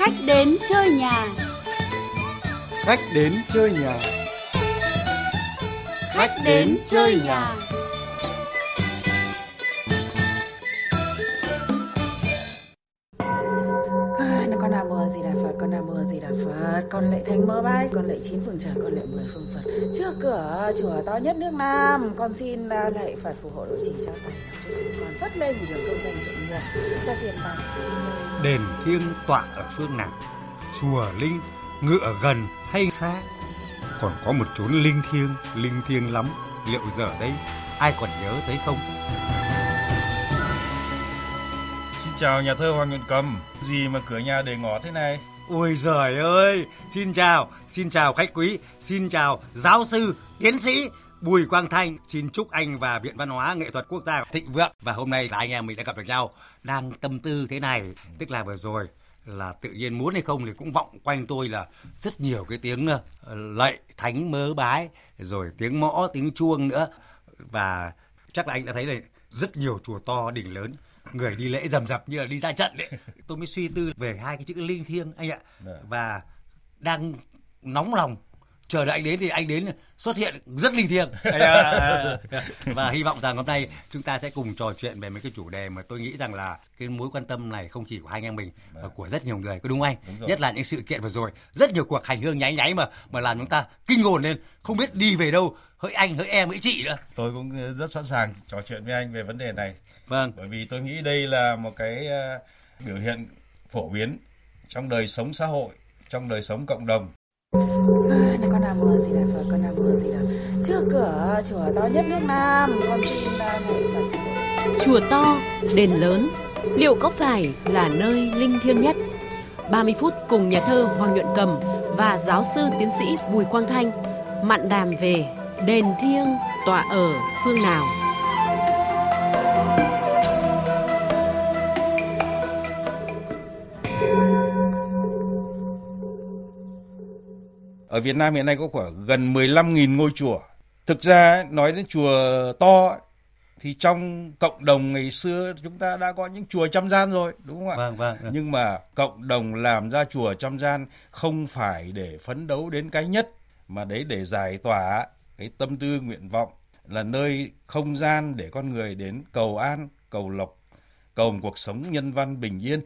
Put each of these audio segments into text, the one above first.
Khách đến chơi nhà. Khách đến chơi nhà. Khách đến chơi nhà. con con lệ thánh mơ bái con lệ chín phương trời con lệ mười phương phật. Trước cửa chùa to nhất nước nam con xin à, lạy phật phù hộ độ trì cho tài lộc cho chúng con. Phất lên vì đường công danh sự nghiệp cho tiền bạc. Đền thiêng tọa ở phương nào chùa linh ngựa gần hay xa? Còn có một chốn linh thiêng linh thiêng lắm. Liệu giờ đây ai còn nhớ thấy không? Xin chào nhà thơ Hoàng Nhuận Cầm. Gì mà cửa nhà để ngỏ thế này Ôi giời ơi, xin chào, xin chào khách quý, xin chào giáo sư, tiến sĩ Bùi Quang Thanh. Xin chúc anh và Viện Văn hóa Nghệ thuật Quốc gia thịnh vượng. Và hôm nay là anh em mình đã gặp được nhau, đang tâm tư thế này. Tức là vừa rồi là tự nhiên muốn hay không thì cũng vọng quanh tôi là rất nhiều cái tiếng ờ, lạy, thánh mớ bái, rồi tiếng mõ, tiếng chuông nữa. Và chắc là anh đã thấy là rất nhiều chùa to, đỉnh lớn người đi lễ rầm rập như là đi ra trận đấy. Tôi mới suy tư về hai cái chữ linh thiêng anh ạ. Và đang nóng lòng chờ đợi anh đến thì anh đến xuất hiện rất linh thiêng. Và hy vọng rằng hôm nay chúng ta sẽ cùng trò chuyện về mấy cái chủ đề mà tôi nghĩ rằng là cái mối quan tâm này không chỉ của hai anh em mình mà của rất nhiều người có đúng không anh? Đúng nhất là những sự kiện vừa rồi. Rất nhiều cuộc hành hương nháy nháy mà mà làm chúng ta kinh hồn lên. Không biết đi về đâu hỡi anh hỡi em hỡi chị nữa. Tôi cũng rất sẵn sàng trò chuyện với anh về vấn đề này Vâng. Bởi vì tôi nghĩ đây là một cái uh, biểu hiện phổ biến trong đời sống xã hội, trong đời sống cộng đồng. Con, con nam mô di đà phật con nam mô di đà phật trước cửa chùa to nhất nước nam con xin lạy phật Chùa to, đền lớn, liệu có phải là nơi linh thiêng nhất? 30 phút cùng nhà thơ Hoàng Nhuận Cầm và giáo sư tiến sĩ Bùi Quang Thanh mặn đàm về đền thiêng tọa ở phương nào. Ở Việt Nam hiện nay có khoảng gần 15.000 ngôi chùa. Thực ra nói đến chùa to thì trong cộng đồng ngày xưa chúng ta đã có những chùa trăm gian rồi đúng không ạ? Vâng vâng. Nhưng mà cộng đồng làm ra chùa trăm gian không phải để phấn đấu đến cái nhất mà đấy để giải tỏa cái tâm tư nguyện vọng là nơi không gian để con người đến cầu an, cầu lộc, cầu một cuộc sống nhân văn bình yên.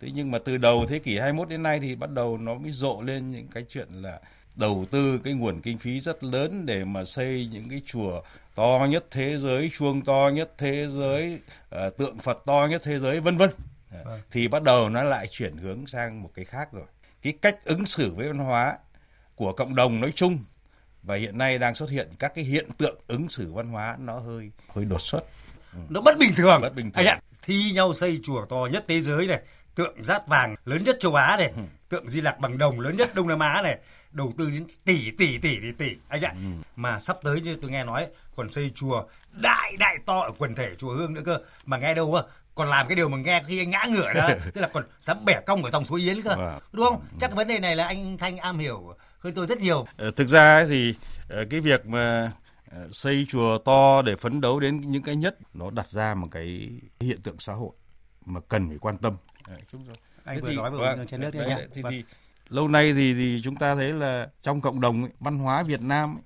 Thế nhưng mà từ đầu thế kỷ 21 đến nay thì bắt đầu nó mới rộ lên những cái chuyện là đầu tư cái nguồn kinh phí rất lớn để mà xây những cái chùa to nhất thế giới, chuông to nhất thế giới, uh, tượng Phật to nhất thế giới vân vân. Vâng. Thì bắt đầu nó lại chuyển hướng sang một cái khác rồi. Cái cách ứng xử với văn hóa của cộng đồng nói chung và hiện nay đang xuất hiện các cái hiện tượng ứng xử văn hóa nó hơi hơi đột xuất. Ừ. Nó bất bình thường. Bất bình thường. Anh ạ, thi nhau xây chùa to nhất thế giới này, tượng rát vàng lớn nhất châu Á này, ừ. tượng Di Lặc bằng đồng lớn nhất Đông Nam Á này, đầu tư đến tỷ tỷ tỷ tỷ tỷ anh ạ. Ừ. Mà sắp tới như tôi nghe nói còn xây chùa đại đại to ở quần thể chùa Hương nữa cơ. Mà nghe đâu á, còn làm cái điều mà nghe khi anh ngã ngửa đó, tức là còn dám bẻ cong ở dòng suối Yến cơ. Wow. Đúng không? Chắc vấn đề này là anh Thanh am hiểu hơn tôi rất nhiều. Ờ, thực ra thì ờ, cái việc mà ờ, xây chùa to để phấn đấu đến những cái nhất nó đặt ra một cái hiện tượng xã hội mà cần phải quan tâm. Anh thế vừa thì, nói vừa vâng, trên nước đấy, đấy, thì, vâng. thì lâu nay thì thì chúng ta thấy là trong cộng đồng ấy, văn hóa Việt Nam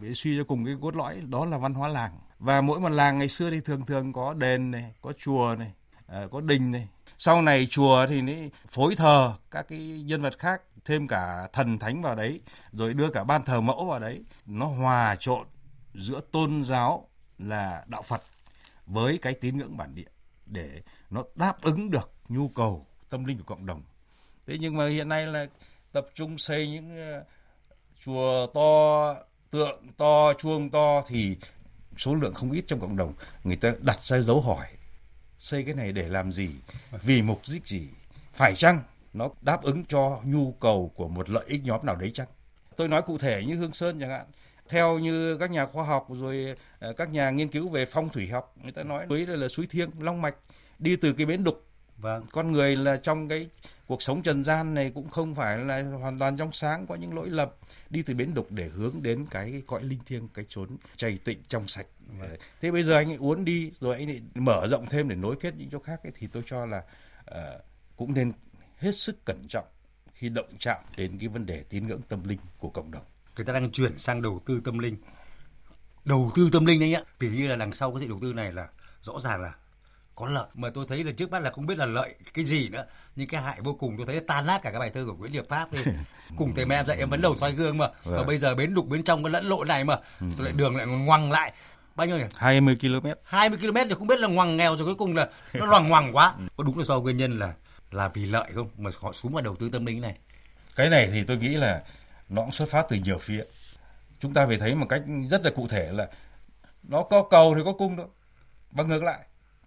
ấy, suy cho cùng cái cốt lõi đó là văn hóa làng. Và mỗi một làng ngày xưa thì thường thường có đền này có chùa này à, có đình này. Sau này chùa thì nó phối thờ các cái nhân vật khác thêm cả thần thánh vào đấy rồi đưa cả ban thờ mẫu vào đấy. Nó hòa trộn giữa tôn giáo là đạo Phật với cái tín ngưỡng bản địa để nó đáp ứng được nhu cầu tâm linh của cộng đồng. Thế nhưng mà hiện nay là tập trung xây những ờ, chùa to, tượng to, chuông to thì số lượng không ít trong cộng đồng. Người ta đặt ra dấu hỏi, xây cái này để làm gì? Vì mục đích gì? Phải chăng nó đáp ứng cho nhu cầu của một lợi ích nhóm nào đấy chăng? Tôi nói cụ thể như hương sơn chẳng hạn. Theo như các nhà khoa học rồi ờ, các nhà nghiên cứu về phong thủy học, người ta nói suối là suối thiêng, long mạch, đi từ cái bến đục Vâng. Con người là trong cái cuộc sống trần gian này cũng không phải là hoàn toàn trong sáng có những lỗi lầm đi từ bến đục để hướng đến cái cõi linh thiêng cái chốn chảy tịnh trong sạch vâng. thế bây giờ anh ấy uốn đi rồi anh ấy mở rộng thêm để nối kết những chỗ khác ấy, thì tôi cho là uh, cũng nên hết sức cẩn trọng khi động chạm đến cái vấn đề tín ngưỡng tâm linh của cộng đồng. Người ta đang chuyển sang đầu tư tâm linh. Đầu tư tâm linh đấy nhá. Vì như là đằng sau cái sự đầu tư này là rõ ràng là có lợi. Mà tôi thấy là trước mắt là không biết là lợi cái gì nữa. Nhưng cái hại vô cùng tôi thấy tan nát cả cái bài thơ của Nguyễn Điệp Pháp đi. Cùng thầy em dạy em vẫn đầu soi gương mà. Và Vâng. bây giờ bến đục bên trong cái lẫn lộn này mà rồi lại đường lại ngoằng lại. Bao nhiêu nhỉ? 20 km 20 km thì không biết là ngoằng nghèo rồi cuối cùng là nó loằng ngoằng quá. Có đúng là do nguyên nhân là là vì lợi không? Mà họ xuống vào đầu tư tâm linh này. Cái này thì tôi nghĩ là nó cũng xuất phát từ nhiều phía. Chúng ta phải thấy một cách rất là cụ thể là nó có cầu thì có cung đó và ngược lại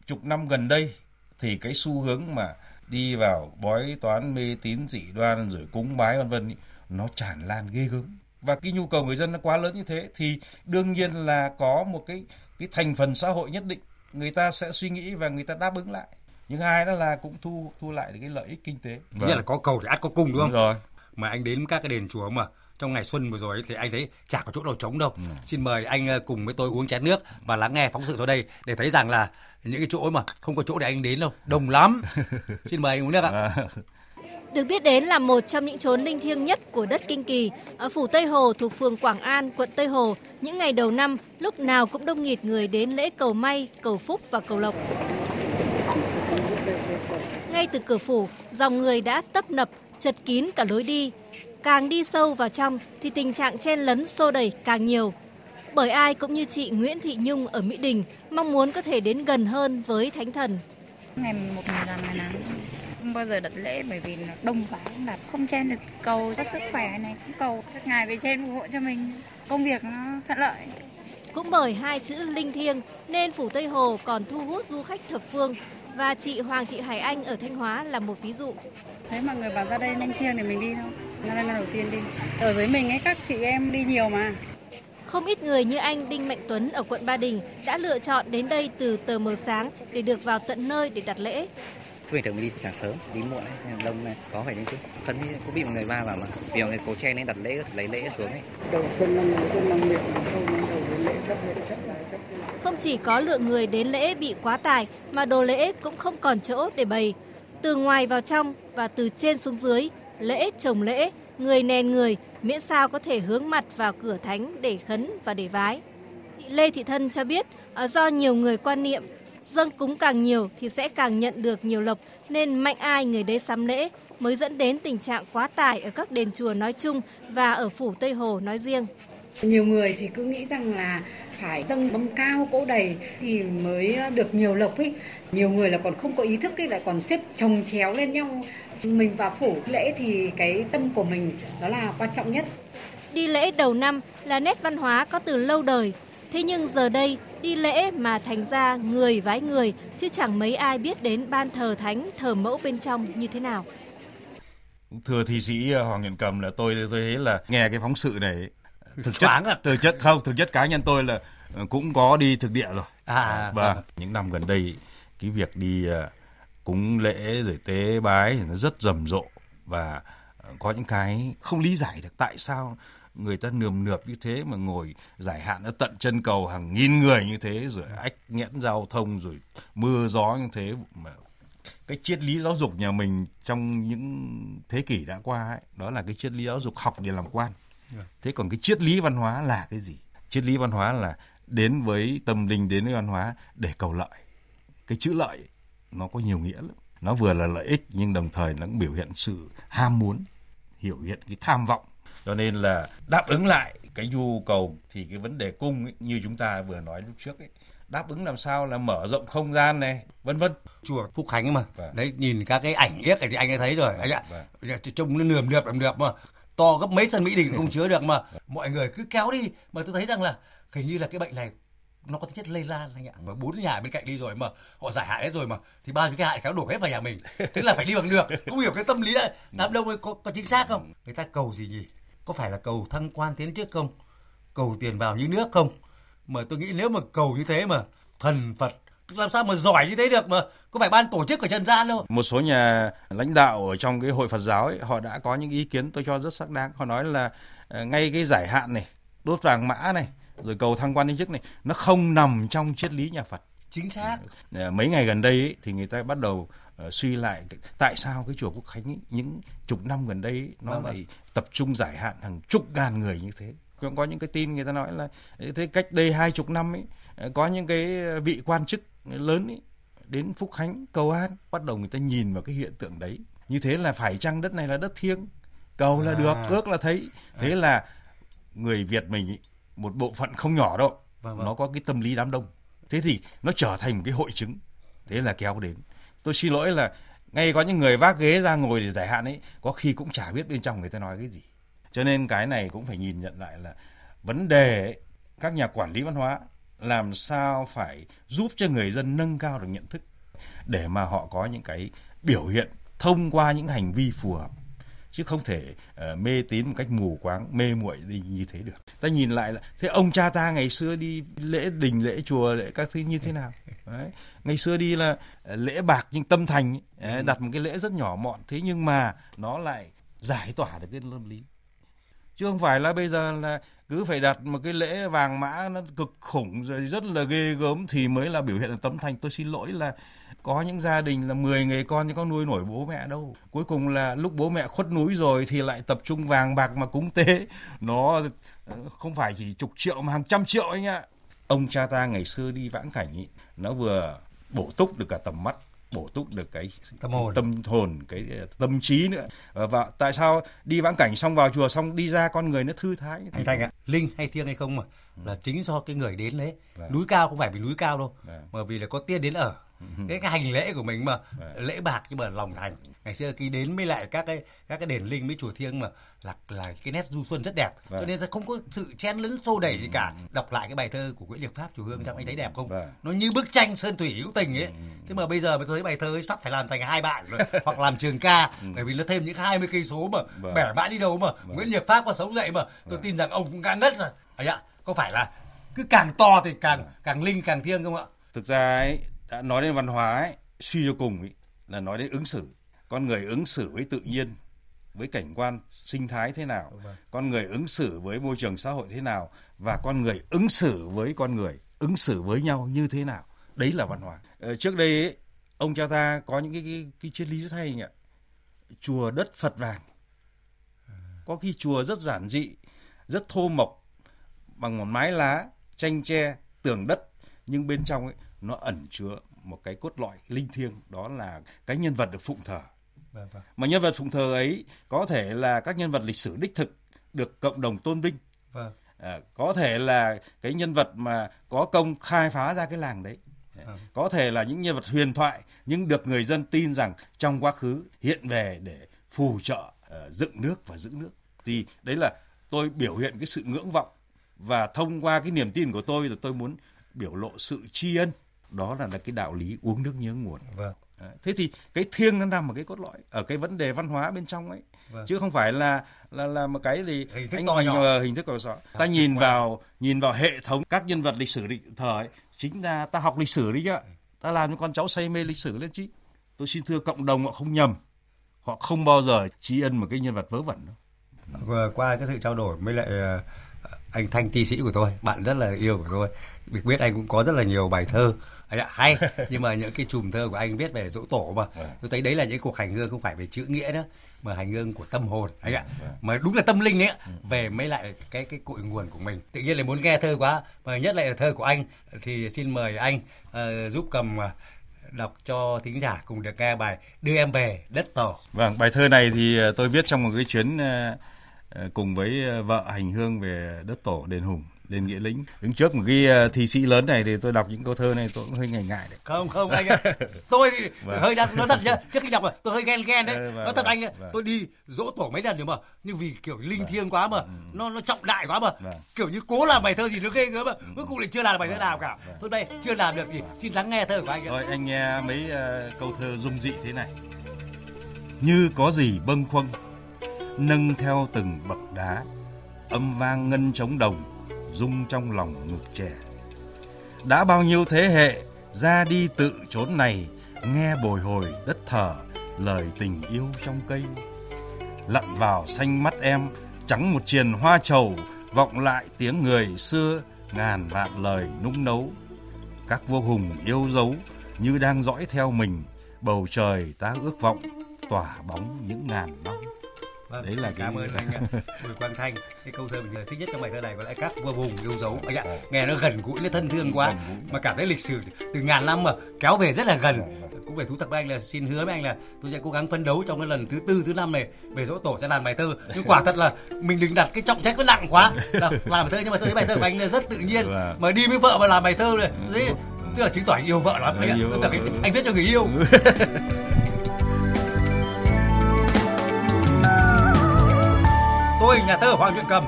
chục năm gần đây thì cái xu hướng mà đi vào bói toán mê tín dị đoan rồi cúng bái vân vân nó tràn lan ghê gớm. Và cái nhu cầu người dân nó quá lớn như thế thì đương nhiên là có một cái cái thành phần xã hội nhất định người ta sẽ suy nghĩ và người ta đáp ứng lại. Nhưng hai đó là cũng thu thu lại được cái lợi ích kinh tế. Nghĩa là có cầu thì ắt có cung đúng không? Đúng rồi. Mà anh đến các cái đền chùa mà trong ngày xuân vừa rồi thì anh thấy chả có chỗ nào trống đâu. Xin mời anh ờ, cùng với tôi uống chén nước và lắng nghe phóng sự sau đây để thấy rằng là những cái chỗ mà không có chỗ để anh đến đâu, đông lắm. Xin mời anh uống nước ạ. à, Được biết đến là một trong những chốn linh thiêng nhất của đất Kinh Kỳ, ở phủ Tây Hồ thuộc phường Quảng An, quận Tây Hồ, những ngày đầu năm lúc nào cũng đông nghịt người đến lễ cầu may, cầu phúc và cầu lộc. Ngay từ cửa phủ, dòng người đã tấp nập, chật kín cả lối đi. Càng đi sâu vào trong thì tình trạng chen lấn xô đẩy càng nhiều. Bởi ai cũng như chị Nguyễn Thị Nhung ở Mỹ Đình mong muốn có thể đến gần hơn với Thánh Thần. ngày một ngày làm ngày nào không bao giờ đặt lễ bởi vì là đông quá đặt không chen được cầu cho sức khỏe này cũng cầu các ngài về trên phù hộ cho mình. Công việc nó thuận lợi. Cũng bởi hai chữ linh thiêng nên Phủ Tây Hồ còn thu hút du khách thập phương. Và chị Hoàng Thị Hải Anh ở Thanh Hóa là một ví dụ. thấy mọi người bảo ra đây linh thiêng thì mình đi thôi. Năm nay lần đầu tiên đi. Ở dưới mình ấy các chị em đi nhiều mà Không ít người như anh Đinh Mạnh Tuấn ở quận Ba Đình đã lựa chọn đến đây từ tờ mờ sáng để được vào tận nơi để đặt lễ. bình thường mình đi sáng sớm đi muộn ấy đông này có phải đến chứ thân thì cũng bị một người va vào mà vì người cố chen nên đặt lễ lấy lễ xuống ấy đầu xuân năm xuân năm miệng không đầu đến lễ chấp lễ chấp lại chấp Không chỉ có lượng người đến lễ bị quá tải mà đồ lễ cũng không còn chỗ để bày. Từ ngoài vào trong và từ trên xuống dưới, lễ chồng lễ, người nền người, miễn sao có thể hướng mặt vào cửa thánh để khấn và để vái. Chị Lê Thị Thân cho biết ờ, do nhiều người quan niệm dâng cúng càng nhiều thì sẽ càng nhận được nhiều lộc, nên mạnh ai người đấy sắm lễ, mới dẫn đến tình trạng quá tải ở các đền chùa nói chung và ở phủ Tây Hồ nói riêng. Nhiều người thì cứ nghĩ rằng là phải dâng mâm cao cỗ đầy thì mới ờ, được nhiều lộc ấy. Nhiều người là còn không có ý thức ấy, lại còn xếp chồng chéo lên nhau. Mình vào phủ lễ thì cái tâm của mình đó là quan trọng nhất. Đi lễ đầu năm là nét văn hóa có từ lâu đời. Thế nhưng giờ đây, đi lễ mà thành ra người vái người, chứ chẳng mấy ai biết đến ban thờ thánh, thờ mẫu bên trong như thế nào. thưa thi sĩ ờ, Hoàng Nhuận Cầm là tôi tôi thấy là nghe cái phóng sự này thực chất Choáng à? thực chất không thực chất cá nhân tôi là ờ, cũng có đi thực địa rồi À, và những năm gần đây cái việc đi ờ, cúng lễ rồi tế bái thì nó rất rầm rộ. Và ờ, có những cái không lý giải được tại sao người ta nườm nượp như thế mà ngồi giải hạn ở tận chân cầu hàng nghìn người như thế rồi ách nghẽn giao thông rồi mưa gió như thế. Mà cái triết lý giáo dục nhà mình trong những thế kỷ đã qua ấy, đó là cái triết lý giáo dục học để làm quan. Thế còn cái triết lý văn hóa là cái gì? Triết lý văn hóa là đến với tâm linh đến với văn hóa để cầu lợi. Cái chữ lợi nó có nhiều nghĩa lắm nó vừa là lợi ích nhưng đồng thời nó cũng biểu hiện sự ham muốn hiểu hiện cái tham vọng cho nên là đáp ứng lại cái nhu cầu thì cái vấn đề cung ấy, như chúng ta vừa nói lúc trước ấy, đáp ứng làm sao là mở rộng không gian này vân vân chùa Phúc Khánh ấy mà. Vâng. Đấy nhìn các cái ảnh này thì anh đã thấy rồi. Anh ạ. Vâng. Trông nó nườm nượp nườm nượp mà to gấp mấy sân Mỹ Đình không chứa được mà. Mọi người cứ kéo đi mà tôi thấy rằng là hình như là cái bệnh này nó có tính chất lây lan anh ạ. Mà bốn nhà bên cạnh đi rồi mà họ giải hạn hết rồi mà thì bao nhiêu cái hại kéo đổ hết vào nhà mình. Thế là phải đi bằng được không hiểu cái tâm lý đấy. Đám đông ấy có, có chính xác không? Người ta cầu gì nhỉ? Có phải là cầu thăng quan tiến trước không? Cầu tiền vào như nước không? Mà tôi nghĩ nếu mà cầu như thế mà thần phật làm sao mà giỏi như thế được mà? Có phải ban tổ chức ở trần gian đâu? Một số nhà lãnh đạo ở trong cái hội Phật giáo ấy, họ đã có những ý kiến tôi cho rất xác đáng. Họ nói là ờ, ngay cái giải hạn này đốt vàng mã này rồi cầu thăng quan tiến chức này nó không nằm trong triết lý nhà Phật. Chính xác. À, mấy ngày gần đây ấy, thì người ta bắt đầu uh, suy lại tại sao cái chùa Quốc Khánh ấy, những chục năm gần đây ấy, nó Vâng, lại tập trung giải hạn hàng chục ngàn người như thế. Cũng có những cái tin người ta nói là "Ê, thế cách đây hai chục năm ấy ờ, có những cái vị quan chức lớn ấy đến Phúc Khánh cầu an. Bắt đầu người ta nhìn vào cái hiện tượng đấy. Như thế là phải chăng đất này là đất thiêng? Cầu là À. được ước là thấy. Thế là người Việt mình ý, một bộ phận không nhỏ đâu. Vâng, vâng. nó có cái tâm lý đám đông. Thế thì nó trở thành một cái hội chứng. Thế là kéo đến. Tôi xin lỗi là ngay có những người vác ghế ra ngồi để giải hạn ấy có khi cũng chả biết bên trong người ta nói cái gì. Cho nên cái này cũng phải nhìn nhận lại là vấn đề ấy, các nhà quản lý văn hóa làm sao phải giúp cho người dân nâng cao được nhận thức để mà họ có những cái biểu hiện thông qua những hành vi phù hợp chứ không thể ờ, mê tín một cách mù quáng mê muội đi như thế được. Ta nhìn lại là thế ông cha ta ngày xưa đi lễ đình lễ chùa lễ các thứ như thế nào? Đấy. ngày xưa đi là ờ, lễ bạc nhưng tâm thành ấy, ờ, đặt một cái lễ rất nhỏ mọn thế nhưng mà nó lại giải tỏa được cái tâm lý chứ không phải là bây giờ là cứ phải đặt một cái lễ vàng mã nó cực khủng rồi rất là ghê gớm thì mới là biểu hiện là tấm thành tôi xin lỗi là có những gia đình là 10 người con nhưng có nuôi nổi bố mẹ đâu. Cuối cùng là lúc bố mẹ khuất núi rồi thì lại tập trung vàng bạc mà cúng tế. Nó ờ, không phải chỉ chục triệu mà hàng trăm triệu anh ạ. Ông cha ta ngày xưa đi vãng cảnh ý, nó vừa bổ túc được cả tầm mắt bổ túc được cái Tâm hồn. tâm hồn cái ờ, tâm trí nữa và, và tại sao đi vãng cảnh xong vào chùa xong đi ra con người nó thư thái anh Thanh ạ linh hay thiêng hay không mà là chính do cái người đến đấy Vâng. núi cao không phải vì núi cao đâu Vâng. mà vì là có tiên đến ở cái, cái hành lễ của mình mà Vâng. lễ bạc nhưng mà lòng thành. Ngày xưa khi đến với lại các cái các cái đền linh với chùa thiêng mà là là cái nét du xuân rất đẹp. Cho Vâng. nên là không có sự chen lấn xô đẩy gì cả. Đọc lại cái bài thơ của Nguyễn Liệt Pháp chùa Hương trong anh thấy đẹp không? Vâng. nó như bức tranh sơn thủy hữu tình ấy. Thế mà bây giờ mà tôi thấy bài thơ ấy sắp phải làm thành hai bạn rồi hoặc làm trường ca bởi vì nó thêm những 20 cây số mà Vâng. bẻ mãi đi đâu mà Nguyễn Liệt Pháp mà sống dậy mà tôi tin rằng ông cũng ngang ngất rồi. Anh ạ có phải là cứ càng to thì càng càng linh càng thiêng không ạ? Thực ra ấy, đã nói đến văn hóa ấy, suy cho cùng ấy, là nói đến ứng xử. Con người ứng xử với tự nhiên với cảnh quan sinh thái thế nào. Con người ứng xử với môi trường xã hội thế nào và con người ứng xử với con người ứng xử với nhau như thế nào. Đấy là văn hóa. Ờ, trước đây ấy, ông cha ta có những cái cái, cái triết lý rất hay anh ạ. Chùa đất phật vàng. Có khi chùa rất giản dị rất thô mộc bằng một mái lá tranh tre tường đất nhưng bên trong ấy nó ẩn chứa một cái cốt lõi linh thiêng đó là cái nhân vật được phụng thờ. Vâng vâng. Mà nhân vật phụng thờ ấy có thể là các nhân vật lịch sử đích thực được cộng đồng tôn vinh. Vâng. À, có thể là cái nhân vật mà có công khai phá ra cái làng đấy. Có thể là những nhân vật huyền thoại nhưng được người dân tin rằng trong quá khứ hiện về để phù trợ ờ, dựng nước và giữ nước. Thì đấy là tôi biểu hiện cái sự ngưỡng vọng và thông qua cái niềm tin của tôi là tôi muốn biểu lộ sự tri ân đó là, là cái đạo lý uống nước nhớ nguồn. Vâng. Thế thì cái thiêng nó nằm ở cái cốt lõi ở cái vấn đề văn hóa bên trong ấy. Vâng. chứ không phải là là là một cái gì Hình thức anh- to nhỏ. hình thức nhỏ ta nhìn vào nhìn vào hệ thống các nhân vật lịch sử định thời ấy, chính là ta học lịch sử đi chứ ta làm cho con cháu say mê lịch sử lên chứ. Tôi xin thưa cộng đồng họ không nhầm. Họ không bao giờ tri ân một cái nhân vật vớ vẩn đâu. Vừa qua cái sự trao đổi với lại ờ, anh Thanh ti sĩ của tôi, bạn rất là yêu của tôi. Được biết anh cũng có rất là nhiều bài thơ ạ, hay. Nhưng mà những cái chùm thơ của anh viết về dỗ tổ mà tôi thấy đấy là những cuộc hành hương không phải về chữ nghĩa nữa mà hành hương của tâm hồn. Anh ạ. Mà đúng là tâm linh ấy ạ, về mấy lại cái cái cội nguồn của mình. Tự nhiên lại muốn nghe thơ quá. Mà nhất lại là thơ của anh thì xin mời anh ờ, giúp cầm ờ, đọc cho thính giả cùng được nghe bài đưa em về đất tổ. Vâng, bài thơ này thì ờ, tôi viết trong một cái chuyến ờ, cùng với vợ hành hương về đất tổ đền Hùng, đền Nghĩa Lĩnh. Đứng trước một cái ờ, thi sĩ lớn này thì tôi đọc những câu thơ này tôi cũng hơi ngại ngại đấy. không không anh ạ tôi thì Vâng. hơi đang nói thật nhá trước khi đọc mà tôi hơi ghen ghen đấy Ừ, vâng, nói thật vâng, anh ạ vâng. tôi đi dỗ tổ mấy lần rồi mà nhưng vì kiểu linh thiêng quá mà nó nó trọng đại quá mà Vâng. kiểu như cố làm bài thơ thì nó ghê gớm mà cuối cùng lại chưa làm được bài thơ nào cả thôi đây chưa làm được thì xin lắng nghe thơ của anh ạ Rồi anh nghe mấy ờ, câu thơ dung dị thế này. Như có gì bâng khuâng, nâng theo từng bậc đá, âm vang ngân trống đồng, rung trong lòng ngực trẻ. Đã bao nhiêu thế hệ ra đi tự chốn này, nghe bồi hồi đất thở lời tình yêu trong cây. Lặn vào xanh mắt em, trắng một triền hoa trầu, vọng lại tiếng người xưa, ngàn vạn lời nung nấu các vua hùng yêu dấu như đang dõi theo mình bầu trời ta ước vọng tỏa bóng những ngàn Vâng, đấy là cảm cái... ơn anh Bùi Quang Thanh. Cái câu thơ mình thích nhất trong bài thơ này có lẽ các vua hùng yêu dấu. Anh ạ, nghe nó gần gũi, nó thân thương quá, mà cảm thấy lịch sử từ ngàn năm mà kéo về rất là gần. Cũng phải thú thật với anh là xin hứa với anh là tôi sẽ cố gắng phấn đấu trong cái lần thứ tư thứ năm này về dỗ tổ sẽ làm bài thơ. Nhưng quả thật là mình đừng đặt cái trọng trách nó nặng quá. Là làm bài thơ nhưng mà tôi thấy bài thơ của anh là rất tự nhiên. Vâng. Mà đi với vợ mà làm bài thơ này, tức là chứng tỏ anh yêu vợ lắm. Anh, anh, anh viết cho người yêu. Tôi nhà thơ Hoàng Nhuận Cầm.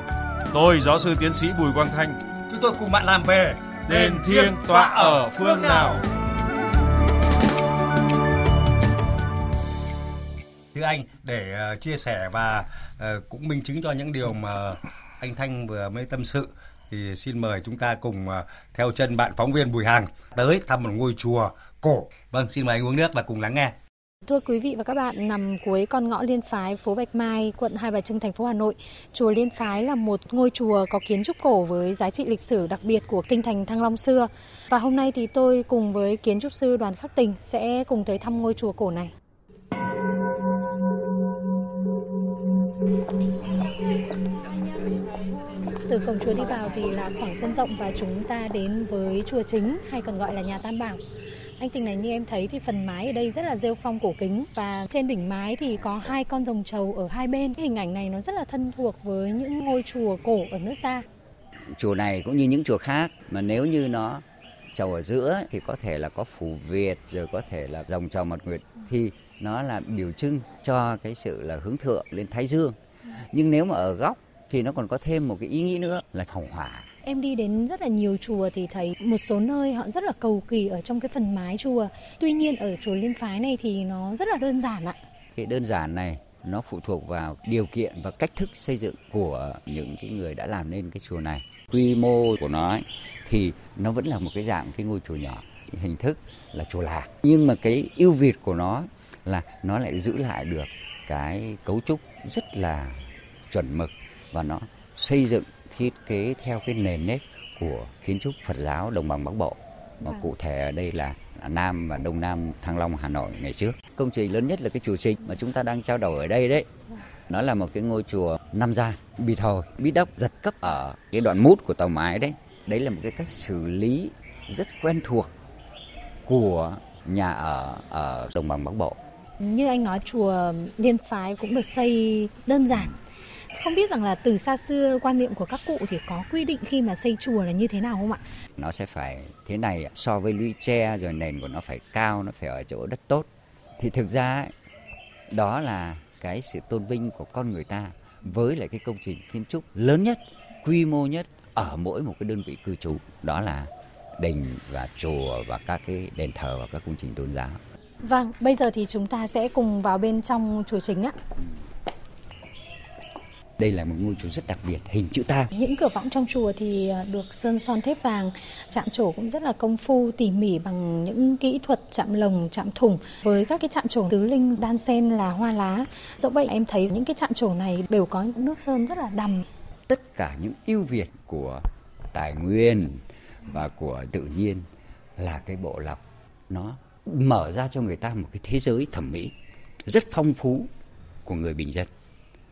Tôi giáo sư tiến sĩ Bùi Quang Thanh. Chúng tôi cùng bạn làm về đền thiêng tọa ở phương nào. Thưa anh, để uh, chia sẻ và uh, cũng minh chứng cho những điều mà anh Thanh vừa mới tâm sự thì xin mời chúng ta cùng uh, theo chân bạn phóng viên Bùi Hàng tới thăm một ngôi chùa cổ. Vâng, xin mời anh uống nước và cùng lắng nghe. Thưa quý vị và các bạn, nằm cuối con ngõ Liên Phái, phố Bạch Mai, quận Hai Bà Trưng, thành phố Hà Nội, chùa Liên Phái là một ngôi chùa có kiến trúc cổ với giá trị lịch sử đặc biệt của kinh thành Thăng Long xưa. Và hôm nay thì tôi cùng với kiến trúc sư Đoàn Khắc Tình sẽ cùng tới thăm ngôi chùa cổ này. Từ cổng chùa đi vào thì là khoảng sân rộng và chúng ta đến với chùa chính hay còn gọi là nhà Tam Bảo. Anh Tình này, như em thấy thì phần mái ở đây rất là rêu phong cổ kính và trên đỉnh mái thì có hai con rồng trầu ở hai bên. Cái hình ảnh này nó rất là thân thuộc với những ngôi chùa cổ ở nước ta. Chùa này cũng như những chùa khác, mà nếu như nó trầu ở giữa thì có thể là có phủ Việt, rồi có thể là rồng trầu mặt nguyệt thì nó là biểu trưng cho cái sự là hướng thượng lên Thái Dương. Nhưng nếu mà ở góc thì nó còn có thêm một cái ý nghĩa nữa là hồng hỏa Em đi đến rất là nhiều chùa thì thấy một số nơi họ rất là cầu kỳ ở trong cái phần mái chùa. Tuy nhiên ở chùa Liên Phái này thì nó rất là đơn giản ạ. Cái đơn giản này nó phụ thuộc vào điều kiện và cách thức xây dựng của những cái người đã làm nên cái chùa này. Quy mô của nó ấy, thì nó vẫn là một cái dạng cái ngôi chùa nhỏ, hình thức là chùa lạc. Nhưng mà cái ưu việt của nó là nó lại giữ lại được cái cấu trúc rất là chuẩn mực và nó xây dựng thiết kế theo cái nền nếp của kiến trúc Phật giáo đồng bằng Bắc Bộ mà cụ thể ở đây là Nam và Đông Nam Thăng Long Hà Nội ngày trước. Công trình lớn nhất là cái chùa chính mà chúng ta đang trao đổi ở đây đấy. Nó là một cái ngôi chùa năm gian, bị thổi, bị đốc, giật cấp ở cái đoạn mút của tàu mái đấy. Đấy là một cái cách xử lý rất quen thuộc của nhà ở ở đồng bằng Bắc Bộ. Như anh nói chùa Liên Phái cũng được xây đơn giản không biết rằng là từ xa xưa quan niệm của các cụ thì có quy định khi mà xây chùa là như thế nào không ạ? Nó sẽ phải thế này so với lũy tre rồi nền của nó phải cao, nó phải ở chỗ đất tốt. Thì thực ra đó là cái sự tôn vinh của con người ta với lại cái công trình kiến trúc lớn nhất, quy mô nhất ở mỗi một cái đơn vị cư trú. Đó là đình và chùa và các cái đền thờ và các công trình tôn giáo. Vâng, bây giờ thì chúng ta sẽ cùng vào bên trong chùa chính ạ. Đây là một ngôi chùa rất đặc biệt, hình chữ ta. Những cửa võng trong chùa thì à, được sơn son thép vàng, chạm trổ cũng rất là công phu, tỉ mỉ bằng những kỹ thuật chạm lồng, chạm thủng. Với các cái chạm trổ tứ linh đan sen là hoa lá. Dẫu vậy em thấy những cái chạm trổ này đều có những nước sơn rất là đầm. Tất cả những ưu việt của tài nguyên và của tự nhiên là cái bộ lọc nó mở ra cho người ta một cái thế giới thẩm mỹ rất phong phú của người bình dân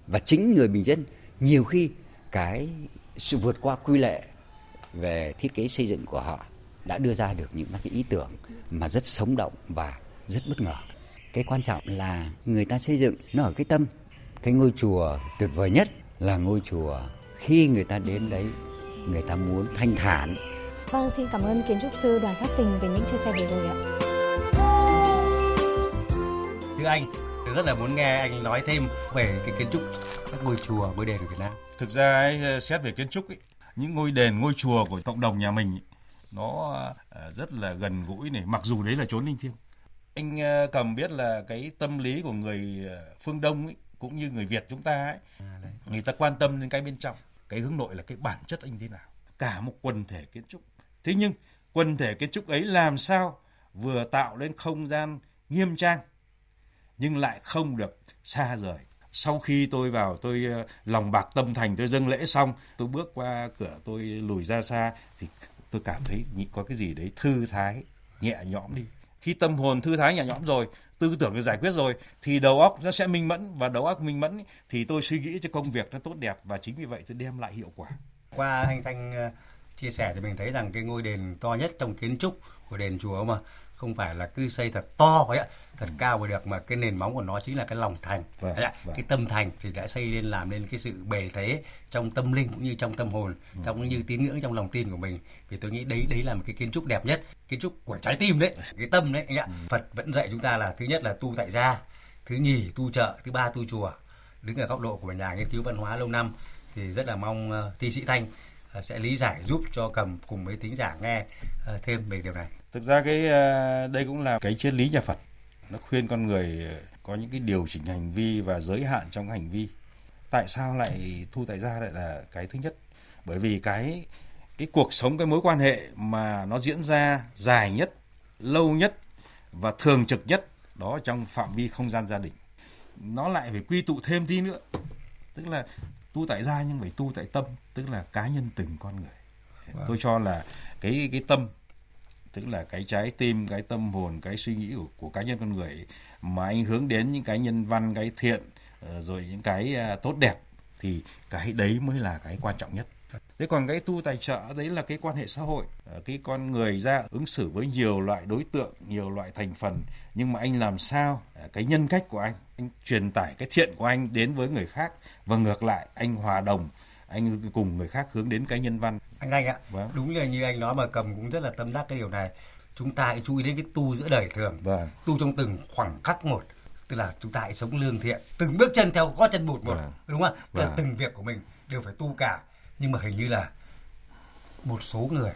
và chính người bình dân nhiều khi cái sự vượt qua quy lệ về thiết kế xây dựng của họ đã đưa ra được những cái ý tưởng mà rất sống động và rất bất ngờ. Cái quan trọng là người ta xây dựng nó ở cái tâm. Cái ngôi chùa tuyệt vời nhất là ngôi chùa khi người ta đến đấy người ta muốn thanh thản. Vâng, xin cảm ơn kiến trúc sư Đoàn Khắc Tình về những chia sẻ vừa rồi ạ. Thưa anh, rất là muốn nghe anh nói thêm về cái kiến trúc các ngôi chùa ngôi đền của Việt Nam. Thực ra ấy, xét về kiến trúc ấy, những ngôi đền ngôi chùa của cộng đồng nhà mình ấy, nó à, rất là gần gũi này mặc dù đấy là chốn linh thiêng. Anh à, cầm biết là cái tâm lý của người à, phương đông ấy, cũng như người việt chúng ta ấy người ta quan tâm đến cái bên trong cái hướng nội là cái bản chất anh thế nào cả một quần thể kiến trúc. Thế nhưng quần thể kiến trúc ấy làm sao vừa tạo lên không gian nghiêm trang nhưng lại không được xa rời. Sau khi tôi vào, tôi ờ, lòng bạc tâm thành, tôi dâng lễ xong, tôi bước qua cửa tôi lùi ra xa thì tôi cảm thấy có cái gì đấy thư thái, nhẹ nhõm đi. Khi tâm hồn thư thái nhẹ nhõm rồi, tư tưởng được giải quyết rồi, thì đầu óc nó sẽ minh mẫn và đầu óc minh mẫn thì tôi suy nghĩ cho công việc nó tốt đẹp và chính vì vậy tôi đem lại hiệu quả. Qua anh thanh ờ, chia sẻ thì mình thấy rằng cái ngôi đền to nhất trong kiến trúc của đền chùa mà không phải là cứ xây thật to ạ thật cao mới được mà cái nền móng của nó chính là cái lòng thành vâng, vâng. cái tâm thành thì đã xây lên làm nên cái sự bề thế trong tâm linh cũng như trong tâm hồn ừ. trong như tín ngưỡng trong lòng tin của mình vì tôi nghĩ đấy đấy là một cái kiến trúc đẹp nhất kiến trúc của trái tim đấy cái tâm đấy anh ạ ừ. Phật vẫn dạy chúng ta là thứ nhất là tu tại gia thứ nhì tu chợ thứ ba tu chùa đứng ở góc độ của nhà nghiên cứu văn hóa lâu năm thì rất là mong uh, thi sĩ thanh uh, sẽ lý giải giúp cho cầm cùng với tính giả nghe uh, thêm về điều này thực ra cái ờ, đây cũng là cái triết lý nhà Phật. Nó khuyên con người có những cái điều chỉnh hành vi và giới hạn trong hành vi. Tại sao lại thu tại gia lại là cái thứ nhất? Bởi vì cái cái cuộc sống cái mối quan hệ mà nó diễn ra dài nhất lâu nhất và thường trực nhất đó trong phạm vi không gian gia đình. Nó lại phải quy tụ thêm tí nữa. Tức là tu tại gia nhưng phải tu tại tâm tức là cá nhân từng con người. Wow. tôi cho là cái cái tâm tức là cái trái tim cái tâm hồn cái suy nghĩ của, của cá nhân con người ấy, mà anh hướng đến những cái nhân văn cái thiện ờ, rồi những cái à, tốt đẹp thì cái đấy mới là cái quan trọng nhất. Thế còn cái tu tài trợ đấy là cái quan hệ xã hội. Ờ, cái con người ra ứng xử với nhiều loại đối tượng nhiều loại thành phần nhưng mà anh làm sao à, cái nhân cách của anh anh truyền tải cái thiện của anh đến với người khác và ngược lại anh hòa đồng anh cùng người khác hướng đến cái nhân văn anh anh ạ vâng. đúng là như anh nói mà cầm cũng rất là tâm đắc cái điều này chúng ta hãy chú ý đến cái tu giữa đời thường vâng. tu trong từng khoảng khắc một tức là chúng ta hãy sống lương thiện từng bước chân theo gót chân bụt một vâng. đúng không tức vâng. là từng việc của mình đều phải tu cả nhưng mà hình như là một số người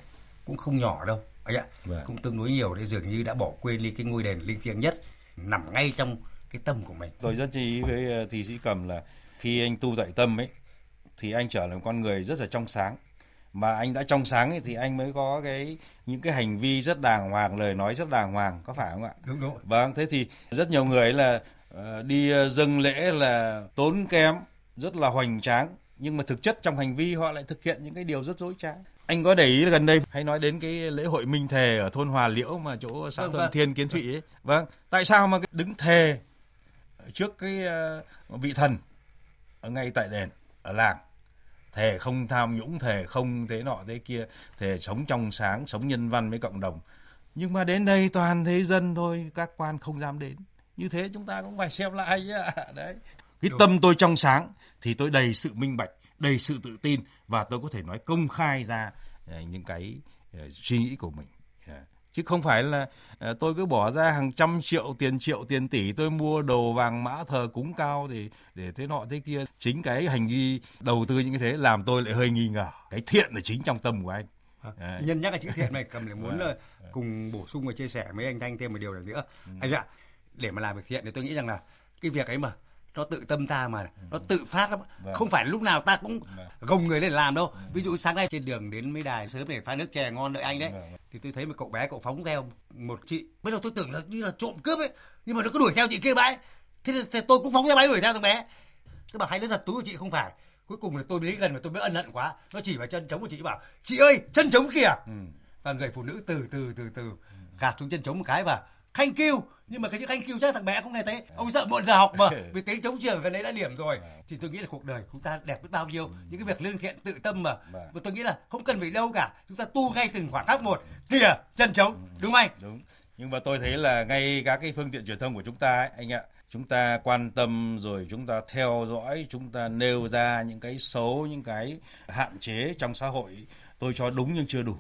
cũng không nhỏ đâu anh ạ vâng. cũng tương đối nhiều để dường như đã bỏ quên đi cái ngôi đền linh thiêng nhất nằm ngay trong cái tâm của mình tôi rất chú ý với ờ, thị sĩ cầm là khi anh tu tại tâm ấy thì anh trở thành con người rất là trong sáng. Mà anh đã trong sáng ấy, thì anh mới có cái những cái hành vi rất đàng hoàng lời nói rất đàng hoàng có phải không ạ? Đúng đúng vâng thế thì rất nhiều người là uh, đi ờ, dâng lễ là tốn kém rất là hoành tráng nhưng mà thực chất trong hành vi họ lại thực hiện những cái điều rất dối trá. Anh có để ý gần đây hay nói đến cái lễ hội minh thề ở thôn Hòa Liễu mà chỗ xã vâng, Thuận vâng. Thiên Kiến Thụy ấy. Vâng. Tại sao mà đứng thề trước cái uh, vị thần ở ngay tại đền ở làng thề không tham nhũng, thề không thế nọ thế kia, thề sống trong sáng, sống nhân văn với cộng đồng. Nhưng mà đến đây toàn thế dân thôi, các quan không dám đến. Như thế chúng ta cũng phải xem lại chứ đấy. Cái Đúng. tâm tôi trong sáng thì tôi đầy sự minh bạch, đầy sự tự tin và tôi có thể nói công khai ra ờ, những cái ờ, suy nghĩ của mình chứ không phải là ờ, tôi cứ bỏ ra hàng trăm triệu tiền triệu tiền tỷ tôi mua đồ vàng mã thờ cúng cao để để thế nọ thế kia. Chính cái hành vi đầu tư những cái thế làm tôi lại hơi nghi ngờ. Cái thiện là chính trong tâm của anh. À, nhân nhắc cái chữ thiện này cầm lại muốn là cùng bổ sung và chia sẻ với anh thanh thêm một điều này nữa. Ừ. anh ạ để mà làm việc thiện thì tôi nghĩ rằng là cái việc ấy mà nó tự tâm ta mà nó ừ. tự phát lắm vâng. không phải lúc nào ta cũng vâng. gồng người lên làm đâu ừ. ví dụ sáng nay trên đường đến mấy đài sớm để pha nước chè ngon đợi anh đấy vâng. thì tôi thấy một cậu bé cậu phóng theo một chị bây giờ tôi tưởng là như là trộm cướp ấy nhưng mà nó cứ đuổi theo chị kia bãi thế thì tôi cũng phóng theo bãi đuổi theo thằng bé tôi bảo hay nó giật túi của chị không phải cuối cùng là tôi đến gần và tôi mới ân hận quá nó chỉ vào chân trống của chị bảo chị ơi chân trống kìa ừ. và người phụ nữ từ từ từ từ gạt xuống chân trống một cái và khanh kêu nhưng mà cái chữ khanh kêu chắc thằng bé không nghe thấy. Ông sợ muộn giờ học mà. Vì tiếng chống trường gần đấy đã điểm rồi. Thì tôi nghĩ là cuộc đời chúng ta đẹp biết bao nhiêu. Những cái việc lương thiện tự tâm mà. Và tôi nghĩ là không cần phải đâu cả. Chúng ta tu ngay từng khoảng khắc một. Kìa chân trống. Đúng không anh? Đúng. Nhưng mà tôi thấy là ngay các cái phương tiện truyền thông của chúng ta ấy, anh ạ chúng ta quan tâm rồi chúng ta theo dõi chúng ta nêu ra những cái xấu những cái hạn chế trong xã hội tôi cho đúng nhưng chưa đủ.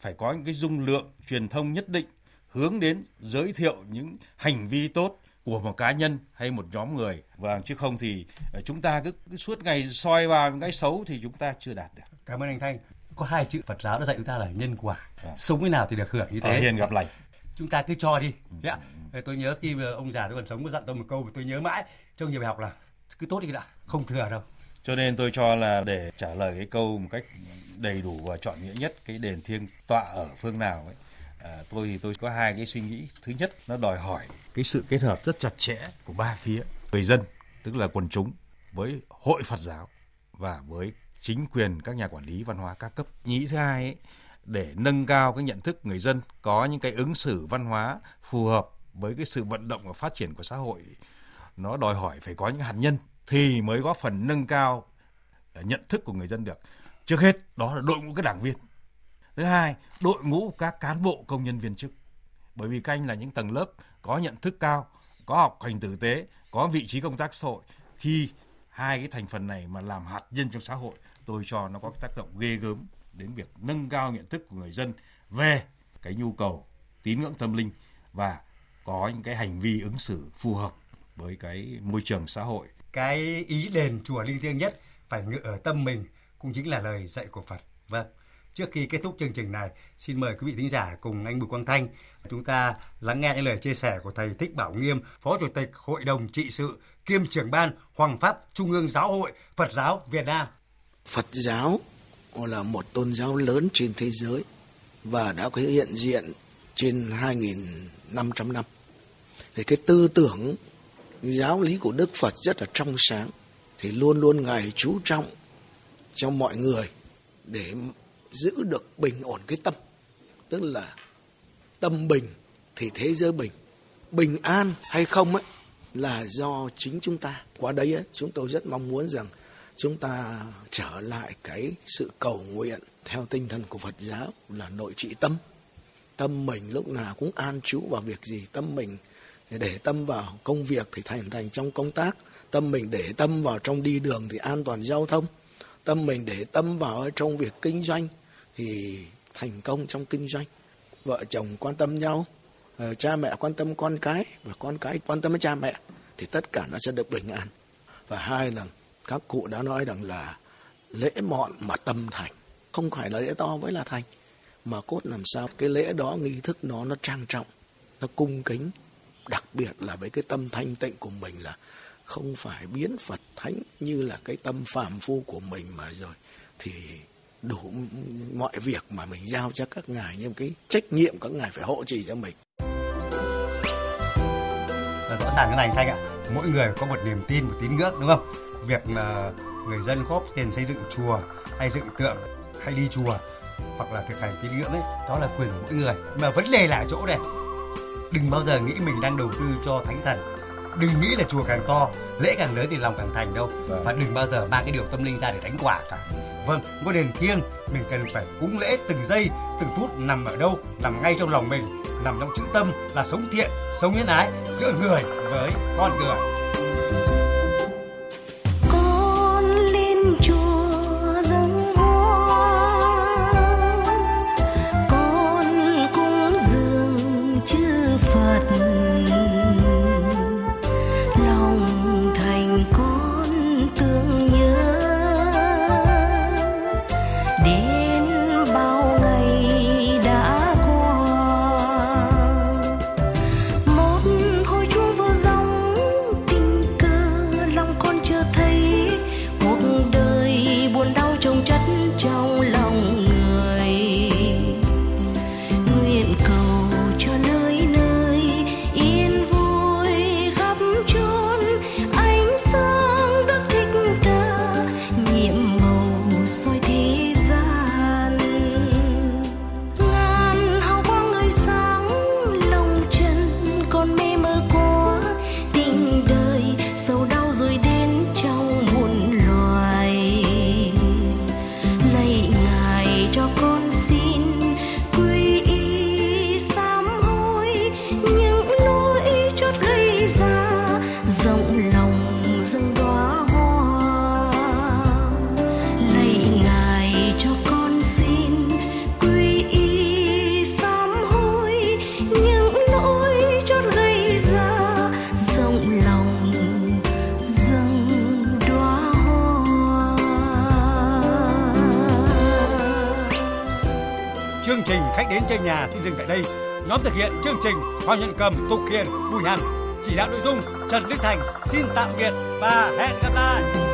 Phải có những cái dung lượng truyền thông nhất định hướng đến giới thiệu những hành vi tốt của một cá nhân hay một nhóm người. Và chứ không thì ờ, chúng ta cứ, cứ suốt ngày soi vào những cái xấu thì chúng ta chưa đạt được. Cảm ơn anh thanh. Có hai chữ Phật giáo đã dạy chúng ta là nhân quả. À. sống thế nào thì được hưởng như thế. hiền gặp lành. Chúng ta cứ cho đi. Ừ, ừ. tôi nhớ khi ông già tôi còn sống có dặn tôi một câu mà tôi nhớ mãi. Trong nhiều bài học là cứ tốt đi đã không thừa đâu. Cho nên tôi cho là để trả lời cái câu một cách đầy đủ và trọn nghĩa nhất cái đền thiêng tọa ở phương nào ấy à, tôi thì tôi có hai cái suy nghĩ. Thứ nhất nó đòi hỏi cái sự kết hợp rất chặt chẽ của ba phía người dân tức là quần chúng với hội Phật giáo và với chính quyền các nhà quản lý văn hóa các cấp. Nghĩ thứ hai ấy, để nâng cao cái nhận thức người dân có những cái ứng xử văn hóa phù hợp với cái sự vận động và phát triển của xã hội nó đòi hỏi phải có những hạt nhân thì mới góp phần nâng cao à, nhận thức của người dân được. Trước hết đó là đội ngũ các đảng viên thứ hai, đội ngũ các cán bộ công nhân viên chức bởi vì các anh là những tầng lớp có nhận thức cao, có học hành tử tế, có vị trí công tác xã hội, khi hai cái thành phần này mà làm hạt nhân trong xã hội, tôi cho nó có tác động ghê gớm đến việc nâng cao nhận thức của người dân về cái nhu cầu tín ngưỡng tâm linh và có những cái hành vi ứng xử phù hợp với cái môi trường xã hội. Cái ý đền chùa linh thiêng nhất phải ngự ở tâm mình, cũng chính là lời dạy của Phật. Vâng. Trước khi kết thúc chương trình này, xin mời quý vị thính giả cùng anh Bùi Quang Thanh chúng ta lắng nghe những lời chia sẻ của thầy Thích Bảo Nghiêm, Phó Chủ tịch Hội đồng trị sự kiêm trưởng ban Hoàng pháp Trung ương Giáo hội Phật giáo Việt Nam. Phật giáo là một tôn giáo lớn trên thế giới và đã có hiện diện trên 2.500 năm. Thì cái tư tưởng giáo lý của Đức Phật rất là trong sáng thì luôn luôn Ngài chú trọng cho mọi người để giữ được bình ổn cái tâm. Tức là tâm bình thì thế giới bình. Bình an hay không ấy là do chính chúng ta. Qua đấy ấy, chúng tôi rất mong muốn rằng chúng ta trở lại cái sự cầu nguyện theo tinh thần của Phật giáo là nội trị tâm. Tâm mình lúc nào cũng an trú vào việc gì, tâm mình để tâm vào công việc thì thành thành trong công tác, tâm mình để tâm vào trong đi đường thì an toàn giao thông, tâm mình để tâm vào trong việc kinh doanh thì thành công trong kinh doanh. Vợ chồng quan tâm nhau, ờ, cha mẹ quan tâm con cái và con cái quan tâm với cha mẹ thì tất cả nó sẽ được bình an. Và hai là các cụ đã nói rằng là lễ mọn mà tâm thành không phải là lễ to với là thành mà cốt làm sao cái lễ đó nghi thức nó nó trang trọng nó cung kính đặc biệt là với cái tâm thanh tịnh của mình là không phải biến Phật thánh như là cái tâm phàm phu của mình mà rồi, thì đủ mọi việc mà mình giao cho các ngài, nhưng cái trách nhiệm các ngài phải hộ trì cho mình. Vâng, rõ ràng cái này Thanh ạ, mỗi người có một niềm tin, một tín ngưỡng, đúng không? Việc mà người dân góp tiền xây dựng chùa hay dựng tượng hay đi chùa hoặc là thực hành tín ngưỡng ấy, đó là quyền của mỗi người. Mà vấn đề là ở chỗ này, đừng bao giờ nghĩ mình đang đầu tư cho thánh thần đừng nghĩ là chùa càng to lễ càng lớn thì lòng càng thành đâu. Vâng. và đừng bao giờ mang cái điều tâm linh ra để đánh quả cả. Vâng có đền thiêng mình cần phải cúng lễ từng giây từng phút nằm ở đâu? Nằm ngay trong lòng mình nằm trong chữ tâm là sống thiện sống nhân ái giữa người với con người Nhóm thực hiện chương trình Hoàng Nhân Cầm, Tục Hiền, Bùi Hằng, chỉ đạo nội dung Trần Đức Thành. Xin tạm biệt và hẹn gặp lại.